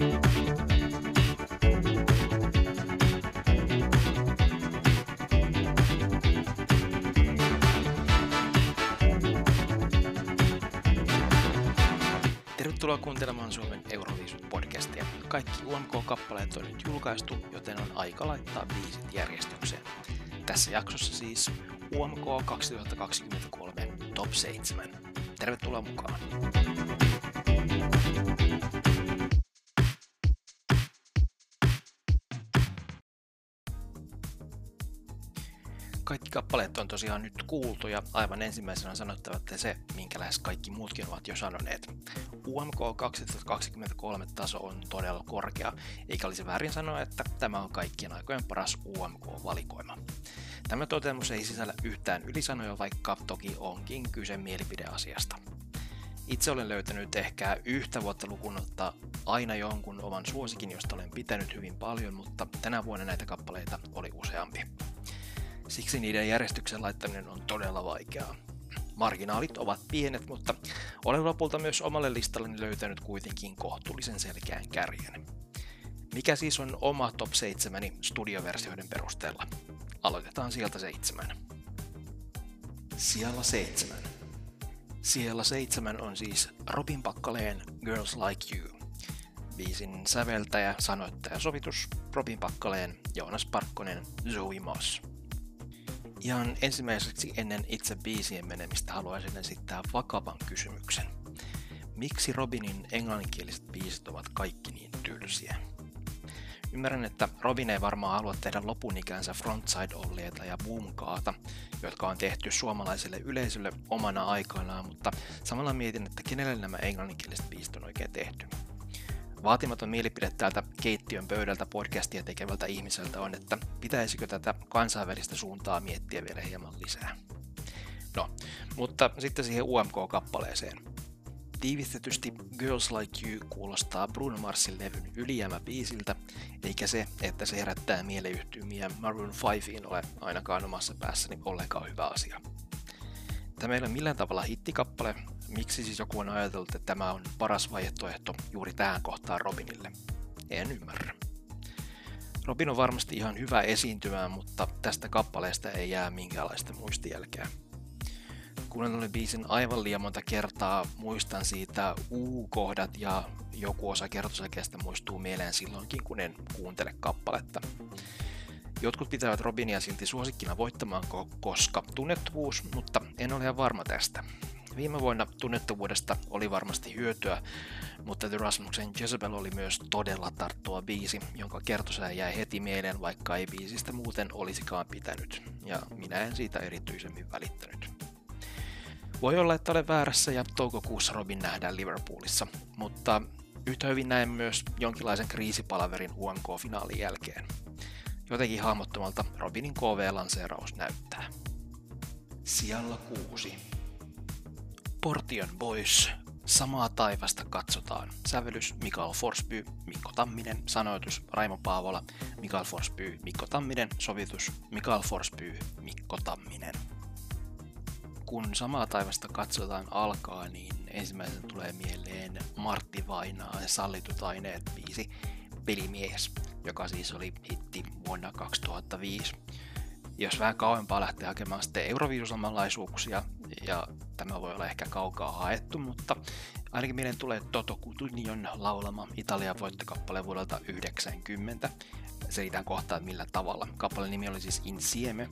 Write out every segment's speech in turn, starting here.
Tervetuloa kuuntelemaan Suomen Euroviisut-podcastia. Kaikki UMK-kappaleet on nyt julkaistu, joten on aika laittaa biisit järjestykseen. Tässä jaksossa siis UMK 2023 Top 7. Tervetuloa mukaan! Kaikki kappaleet on tosiaan nyt kuultu ja aivan ensimmäisenä on sanottava, että se, minkä lähes kaikki muutkin ovat jo sanoneet. UMK 2023 taso on todella korkea, eikä olisi väärin sanoa, että tämä on kaikkien aikojen paras UMK-valikoima. Tämä toteamus ei sisällä yhtään ylisanoja, vaikka toki onkin kyse mielipideasiasta. Itse olen löytänyt ehkä yhtä vuotta lukunutta aina jonkun oman suosikin, josta olen pitänyt hyvin paljon, mutta tänä vuonna näitä kappaleita oli useampi. Siksi niiden järjestyksen laittaminen on todella vaikeaa. Marginaalit ovat pienet, mutta olen lopulta myös omalle listalleni löytänyt kuitenkin kohtuullisen selkeän kärjen. Mikä siis on oma top 7 studioversioiden perusteella? Aloitetaan sieltä seitsemän. Siellä seitsemän. Siellä seitsemän on siis Robin Pakkaleen Girls Like You. Biisin säveltäjä, sanoittaja, sovitus Robin Pakkaleen, Joonas Parkkonen, Zoe Moss. Ihan ensimmäiseksi ennen itse biisien menemistä haluaisin esittää vakavan kysymyksen. Miksi Robinin englanninkieliset biisit ovat kaikki niin tylsiä? Ymmärrän, että Robin ei varmaan halua tehdä lopun ikänsä Frontside Ollieta ja Boomkaata, jotka on tehty suomalaiselle yleisölle omana aikanaan, mutta samalla mietin, että kenelle nämä englanninkieliset biisit on oikein tehty. Vaatimaton mielipide täältä keittiön pöydältä podcastia tekevältä ihmiseltä on, että pitäisikö tätä kansainvälistä suuntaa miettiä vielä hieman lisää. No, mutta sitten siihen UMK-kappaleeseen. Tiivistetysti Girls Like You kuulostaa Bruno Marsin levyn ylijäämäbiisiltä, eikä se, että se herättää mieleyhtymiä Maroon 5 ole ainakaan omassa päässäni ollenkaan hyvä asia. Tämä ei ole millään tavalla hittikappale, miksi siis joku on ajatellut, että tämä on paras vaihtoehto juuri tähän kohtaan Robinille? En ymmärrä. Robin on varmasti ihan hyvä esiintymään, mutta tästä kappaleesta ei jää minkäänlaista muistijälkeä. Kuunnellun biisin aivan liian monta kertaa muistan siitä U-kohdat ja joku osa kertosäkeestä muistuu mieleen silloinkin, kun en kuuntele kappaletta. Jotkut pitävät Robinia silti suosikkina voittamaan, koska tunnettuvuus, mutta en ole ihan varma tästä. Viime vuonna tunnettuvuudesta oli varmasti hyötyä, mutta The Rasmuksen Jezebel oli myös todella tarttua biisi, jonka kertosää jäi heti mieleen, vaikka ei biisistä muuten olisikaan pitänyt, ja minä en siitä erityisemmin välittänyt. Voi olla, että olen väärässä ja toukokuussa Robin nähdään Liverpoolissa, mutta yhtä hyvin näen myös jonkinlaisen kriisipalaverin UMK-finaalin jälkeen. Jotenkin hahmottomalta Robinin KV-lanseeraus näyttää. Sijalla kuusi. Portion Boys. Samaa taivasta katsotaan. Sävellys Mikael Forsby, Mikko Tamminen. Sanoitus Raimo Paavola, Mikael Forsby, Mikko Tamminen. Sovitus Mikael Forsby, Mikko Tamminen. Kun Samaa taivasta katsotaan alkaa, niin ensimmäisen tulee mieleen Martti Vainaa ja Sallitut aineet biisi Pelimies, joka siis oli hitti vuonna 2005 jos vähän kauempaa lähtee hakemaan sitten Euroviisusamanlaisuuksia, ja tämä voi olla ehkä kaukaa haettu, mutta ainakin mieleen tulee Toto Cutugnon laulama Italian voittokappale vuodelta 90. Selitän kohtaa millä tavalla. Kappaleen nimi oli siis Insieme,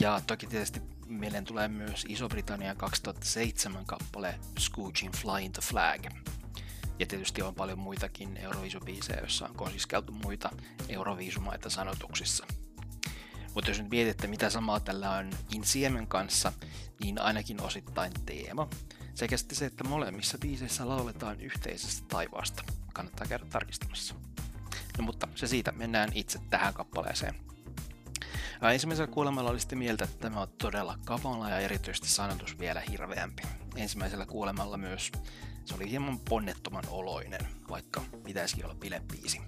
ja toki tietysti mieleen tulee myös Iso-Britannian 2007 kappale Scooching Flying the Flag. Ja tietysti on paljon muitakin Euroviisubiisejä, joissa on kosiskeltu muita Euroviisumaita sanotuksissa. Mutta jos nyt mietitte, mitä samaa tällä on Insiemen kanssa, niin ainakin osittain teema. Sekä sitten se, että molemmissa biiseissä lauletaan yhteisestä taivaasta. Kannattaa käydä tarkistamassa. No mutta se siitä, mennään itse tähän kappaleeseen. Ensimmäisellä kuulemalla oli mieltä, että tämä on todella kamala ja erityisesti sanotus vielä hirveämpi. Ensimmäisellä kuulemalla myös se oli hieman ponnettoman oloinen, vaikka pitäisikin olla bilebiisi.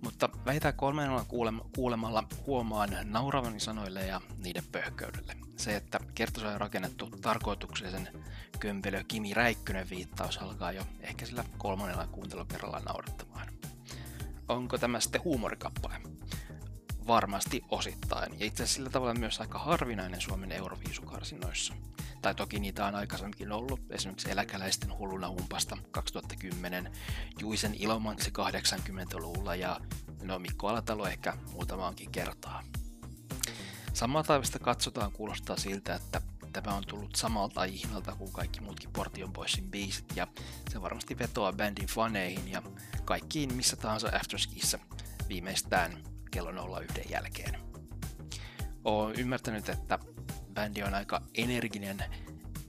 Mutta vähintään kolmannella kuulemalla huomaan nauravani sanoille ja niiden pöhköydelle. Se, että kertosa on rakennettu tarkoituksellisen kömpelö Kimi Räikkönen viittaus alkaa jo ehkä sillä kolmannella kuuntelukerralla naurattamaan. onko tämä sitten huumorikappale? Varmasti osittain, ja itse asiassa sillä tavalla myös aika harvinainen Suomen Euroviisukarsinnoissa. Tai toki niitä on aikaisemminkin ollut, esimerkiksi Eläkeläisten hulluna umpasta 2010, Juisen Ilomantsi 80-luvulla ja no Mikko Alatalo ehkä muutamaankin kertaa. Samaa taivasta katsotaan kuulostaa siltä, että tämä on tullut samalta ihnalta kuin kaikki muutkin Portion Boysin biisit ja se varmasti vetoaa bändin faneihin ja kaikkiin missä tahansa afterskissä viimeistään kello 01 jälkeen. Olen ymmärtänyt, että bändi on aika energinen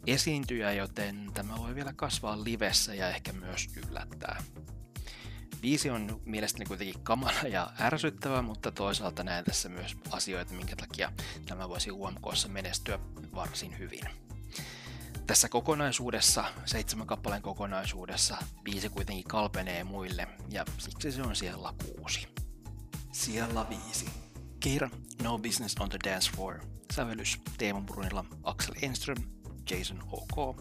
esiintyjä, joten tämä voi vielä kasvaa livessä ja ehkä myös yllättää. Biisi on mielestäni kuitenkin kamala ja ärsyttävä, mutta toisaalta näen tässä myös asioita, minkä takia tämä voisi UMKssa menestyä varsin hyvin. Tässä kokonaisuudessa, seitsemän kappaleen kokonaisuudessa, biisi kuitenkin kalpenee muille ja siksi se on siellä kuusi. Siellä viisi. Keira, No Business on the Dance Floor. Sävellys Teemu Brunilla, Axel Enström, Jason OK.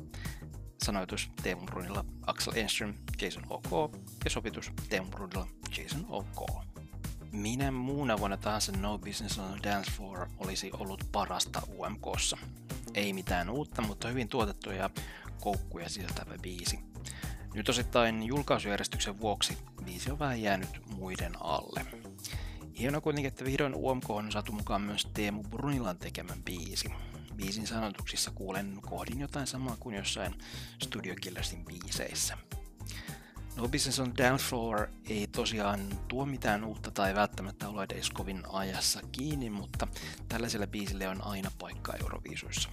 Sanoitus Teemu Brunilla, Axel Enström, Jason OK. Ja sopitus Teemu Brunilla, Jason OK. Minä muuna vuonna tahansa No Business on the Dance Floor olisi ollut parasta UMKssa. Ei mitään uutta, mutta hyvin tuotettu ja koukkuja sisältävä biisi. Nyt osittain julkaisujärjestyksen vuoksi biisi on vähän jäänyt muiden alle. Hienoa kuitenkin, että vihdoin UMK on saatu mukaan myös Teemu Brunilan tekemän biisi. Biisin sanotuksissa kuulen kohdin jotain samaa kuin jossain Studio Killersin biiseissä. No Business on Down Floor ei tosiaan tuo mitään uutta tai välttämättä ole edes kovin ajassa kiinni, mutta tällaiselle biisille on aina paikka Euroviisuissa.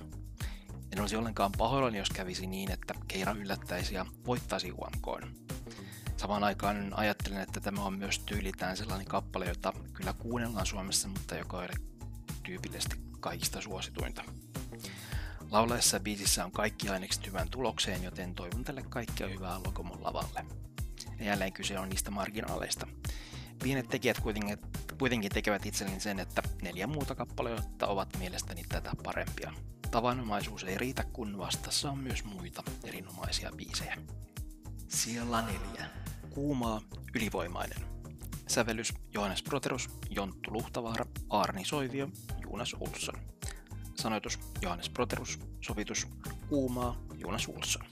En olisi ollenkaan pahoillani, jos kävisi niin, että Keira yllättäisi ja voittaisi UMKn. Samaan aikaan ajattelen, että tämä on myös tyylitään sellainen kappale, jota kyllä kuunnellaan Suomessa, mutta joka ei ole tyypillisesti kaikista suosituinta. Laulaessa biisissä on kaikki ainekset hyvän tulokseen, joten toivon tälle kaikkea hyvää Lokomon lavalle. Ja jälleen kyse on niistä marginaaleista. Pienet tekijät kuitenkin, kuitenkin tekevät itselleni sen, että neljä muuta kappaleita ovat mielestäni tätä parempia. Tavanomaisuus ei riitä, kun vastassa on myös muita erinomaisia biisejä. Siellä neljä. Kuumaa, ylivoimainen. Sävellys Johannes Proterus, Jonttu Luhtavaara, Arni Soivio, Juunas Ulsson. Sanoitus Johannes Proterus, sovitus Kuumaa, Juunas Ulsson.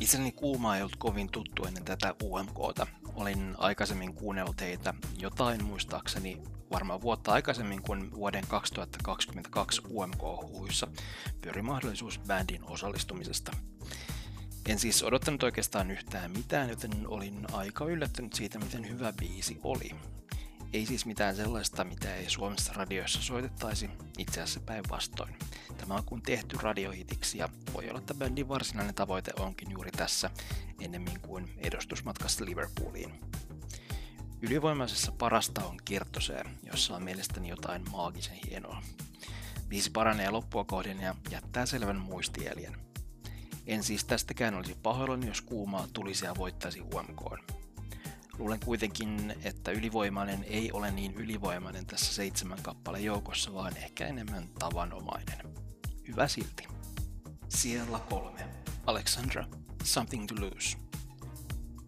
Itselleni Kuumaa ei ollut kovin tuttu ennen tätä UMKta. Olin aikaisemmin kuunnellut heitä jotain muistaakseni varmaan vuotta aikaisemmin kuin vuoden 2022 UMK-huuissa pyöri mahdollisuus bändin osallistumisesta. En siis odottanut oikeastaan yhtään mitään, joten olin aika yllättynyt siitä, miten hyvä biisi oli. Ei siis mitään sellaista, mitä ei Suomessa radioissa soitettaisi, itse asiassa päinvastoin. Tämä on kun tehty radiohitiksi ja voi olla, että bändin varsinainen tavoite onkin juuri tässä, ennemmin kuin edustusmatkassa Liverpooliin. Ylivoimaisessa parasta on Kirttosee, jossa on mielestäni jotain maagisen hienoa. Biisi paranee loppua kohden ja jättää selvän muistieljen. En siis tästäkään olisi pahoillani, jos kuumaa tulisi ja voittaisi UMK. Luulen kuitenkin, että ylivoimainen ei ole niin ylivoimainen tässä seitsemän kappaleen joukossa, vaan ehkä enemmän tavanomainen. Hyvä silti. Siellä kolme. Alexandra, Something to Lose.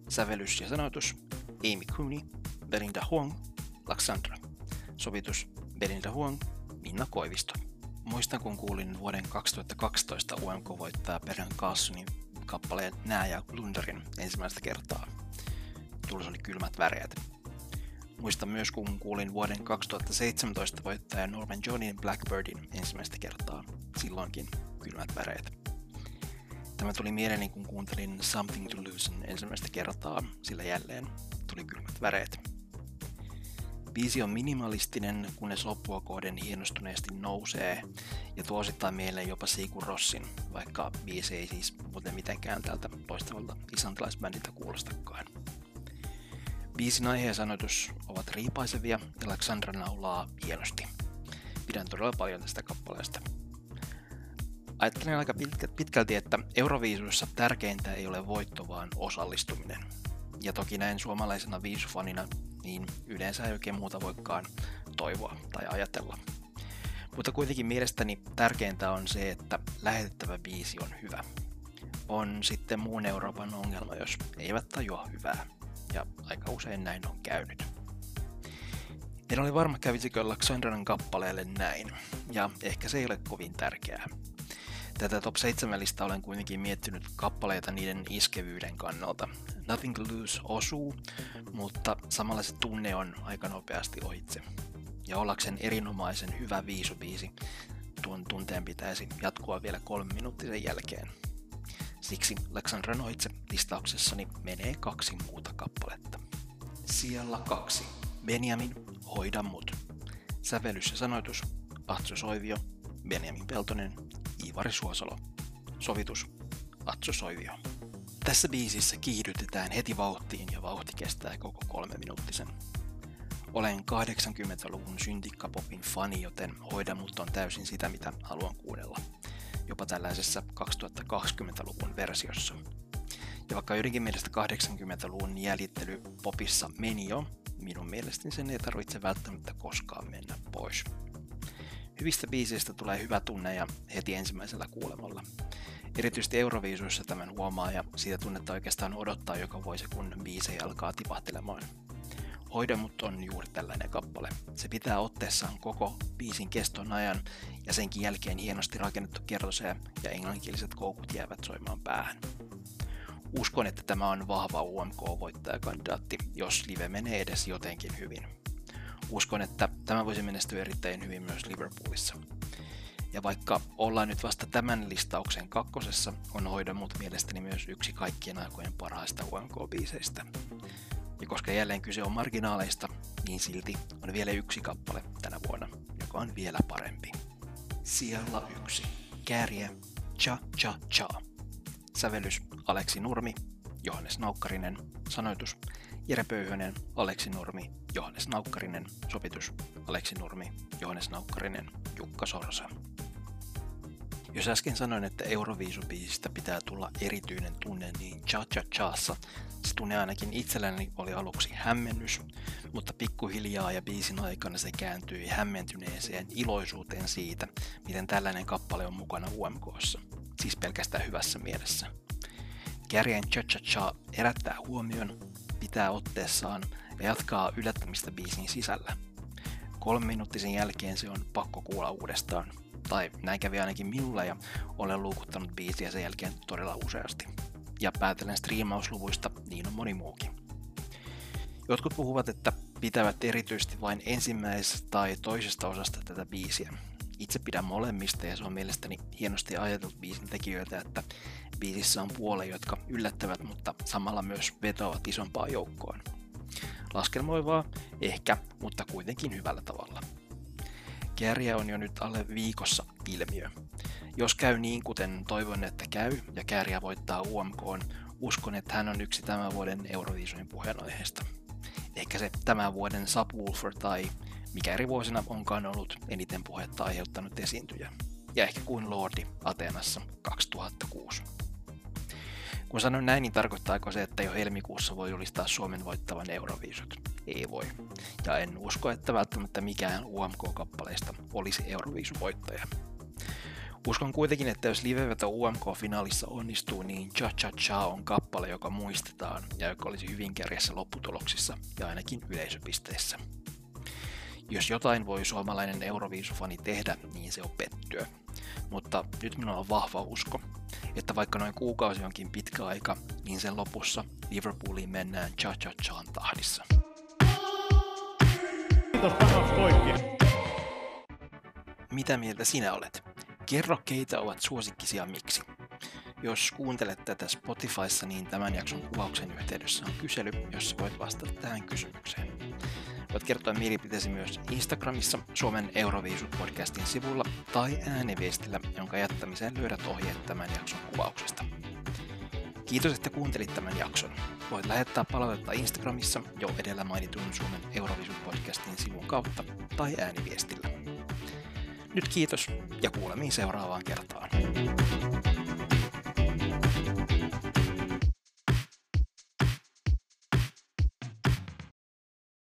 Sävellys ja sanoitus Amy Cooney, Belinda Huang, Alexandra. Sovitus Belinda Huang, Minna Koivisto. Muistan kun kuulin vuoden 2012 UMK voittaa Perän Carlsonin kappaleen Nää ja Blunderin ensimmäistä kertaa. Tulos oli kylmät väreät. Muistan myös kun kuulin vuoden 2017 voittaja Norman Johnin Blackbirdin ensimmäistä kertaa. Silloinkin kylmät väreet. Tämä tuli mieleeni kun kuuntelin Something to Loosen ensimmäistä kertaa, sillä jälleen tuli kylmät väreet. Biisi on minimalistinen, kunnes loppua kohden hienostuneesti nousee ja tuo osittain mieleen jopa Sigur Rossin, vaikka biisi ei siis muuten mitenkään tältä loistavalta islantilaisbändiltä kuulostakaan. Biisin aihe ja sanoitus ovat riipaisevia ja Alexandra naulaa hienosti. Pidän todella paljon tästä kappaleesta. Ajattelen aika pitkälti, että Euroviisuissa tärkeintä ei ole voitto, vaan osallistuminen. Ja toki näin suomalaisena viisufanina niin yleensä ei oikein muuta voikaan toivoa tai ajatella. Mutta kuitenkin mielestäni tärkeintä on se, että lähetettävä biisi on hyvä. On sitten muun Euroopan ongelma, jos eivät tajua hyvää. ja aika usein näin on käynyt. En ole varma kävisikö Laxandran kappaleelle näin, ja ehkä se ei ole kovin tärkeää. Tätä top 7 listaa olen kuitenkin miettinyt kappaleita niiden iskevyyden kannalta. Nothing to Lose osuu, mutta samalla se tunne on aika nopeasti ohitse. Ja ollakseen erinomaisen hyvä viisubiisi, tuon tunteen pitäisi jatkua vielä kolme minuuttisen jälkeen. Siksi Lexandran ohitse listauksessani menee kaksi muuta kappaletta. Siellä kaksi. Benjamin, hoida mut. Sävellys ja sanoitus, Atso Soivio, Benjamin Peltonen, Iivari Suosalo. Sovitus, Atso Soivio. Tässä biisissä kiihdytetään heti vauhtiin ja vauhti kestää koko kolme minuuttisen. Olen 80-luvun syntikkapopin fani, joten hoida mut on täysin sitä, mitä haluan kuunnella. Jopa tällaisessa 2020-luvun versiossa. Ja vaikka joidenkin mielestä 80-luvun jäljittely popissa meni jo, minun mielestäni sen ei tarvitse välttämättä koskaan mennä pois. Hyvistä biiseistä tulee hyvä tunne ja heti ensimmäisellä kuulemalla. Erityisesti Euroviisuissa tämän huomaa ja siitä tunnetta oikeastaan odottaa joka vuosi, kun biisejä alkaa tipahtelemaan. Hoida mut on juuri tällainen kappale. Se pitää otteessaan koko biisin keston ajan ja senkin jälkeen hienosti rakennettu kerrosää ja englanninkieliset koukut jäävät soimaan päähän. Uskon, että tämä on vahva UMK-voittajakandidaatti, jos live menee edes jotenkin hyvin. Uskon, että tämä voisi menestyä erittäin hyvin myös Liverpoolissa. Ja vaikka ollaan nyt vasta tämän listauksen kakkosessa, on Hoida mut mielestäni myös yksi kaikkien aikojen parhaista UMK-biiseistä. Ja koska jälleen kyse on marginaaleista, niin silti on vielä yksi kappale tänä vuonna, joka on vielä parempi. Siellä yksi. Kääriä Cha Cha Cha. Sävellys Aleksi Nurmi, Johannes Naukkarinen, sanoitus Jere Pöyhönen, Aleksi Nurmi, Johannes Naukkarinen, sopitus Aleksi Nurmi, Johannes Naukkarinen, Jukka Sorsa. Jos äsken sanoin, että Euroviisubiisistä pitää tulla erityinen tunne, niin Cha Cha Chaassa se tunne ainakin itselläni oli aluksi hämmennys, mutta pikkuhiljaa ja biisin aikana se kääntyi hämmentyneeseen iloisuuteen siitä, miten tällainen kappale on mukana UMKssa, siis pelkästään hyvässä mielessä. Kärjen Cha Cha Cha herättää huomion, pitää otteessaan ja jatkaa yllättämistä biisin sisällä. Kolmen minuuttisen jälkeen se on pakko kuulla uudestaan, tai näin kävi ainakin minulla ja olen luukuttanut biisiä sen jälkeen todella useasti. Ja päätellen striimausluvuista, niin on moni muukin. Jotkut puhuvat, että pitävät erityisesti vain ensimmäisestä tai toisesta osasta tätä biisiä. Itse pidän molemmista ja se on mielestäni hienosti ajateltu biisin tekijöiltä, että biisissä on puoleja, jotka yllättävät, mutta samalla myös vetoavat isompaa joukkoon. Laskelmoivaa, ehkä, mutta kuitenkin hyvällä tavalla. Kärjä on jo nyt alle viikossa ilmiö. Jos käy niin, kuten toivon, että käy, ja Kärjä voittaa UMK, uskon, että hän on yksi tämän vuoden Euroviisujen puheenaiheesta. Ehkä se tämän vuoden Subwoofer tai mikä eri vuosina onkaan ollut eniten puhetta aiheuttanut esiintyjä. Ja ehkä kuin Lordi Ateenassa 2006. Kun sanon näin, niin tarkoittaako se, että jo helmikuussa voi julistaa Suomen voittavan Euroviisut? Ei voi. Ja en usko, että välttämättä mikään UMK-kappaleista olisi Euroviisuvoittaja. Uskon kuitenkin, että jos liveveto UMK-finaalissa onnistuu, niin Cha Cha Cha on kappale, joka muistetaan ja joka olisi hyvin kärjessä lopputuloksissa ja ainakin yleisöpisteissä. Jos jotain voi suomalainen Euroviisufani tehdä, niin se on pettyä. Mutta nyt minulla on vahva usko, että vaikka noin kuukausi onkin pitkä aika, niin sen lopussa Liverpooliin mennään cha-cha-chaan tahdissa. Kiitos panos poikki. Mitä mieltä sinä olet? Kerro, keitä ovat suosikkisia miksi. Jos kuuntelet tätä Spotifyssa, niin tämän jakson kuvauksen yhteydessä on kysely, jossa voit vastata tähän kysymykseen. Voit kertoa mielipiteesi myös Instagramissa Suomen Euroviisut-podcastin sivulla tai ääniviestillä, jonka jättämiseen löydät ohjeet tämän jakson kuvauksesta. Kiitos, että kuuntelit tämän jakson. Voit lähettää palautetta Instagramissa jo edellä mainitun Suomen Euroviisut-podcastin sivun kautta tai ääniviestillä. Nyt kiitos ja kuulemiin seuraavaan kertaan.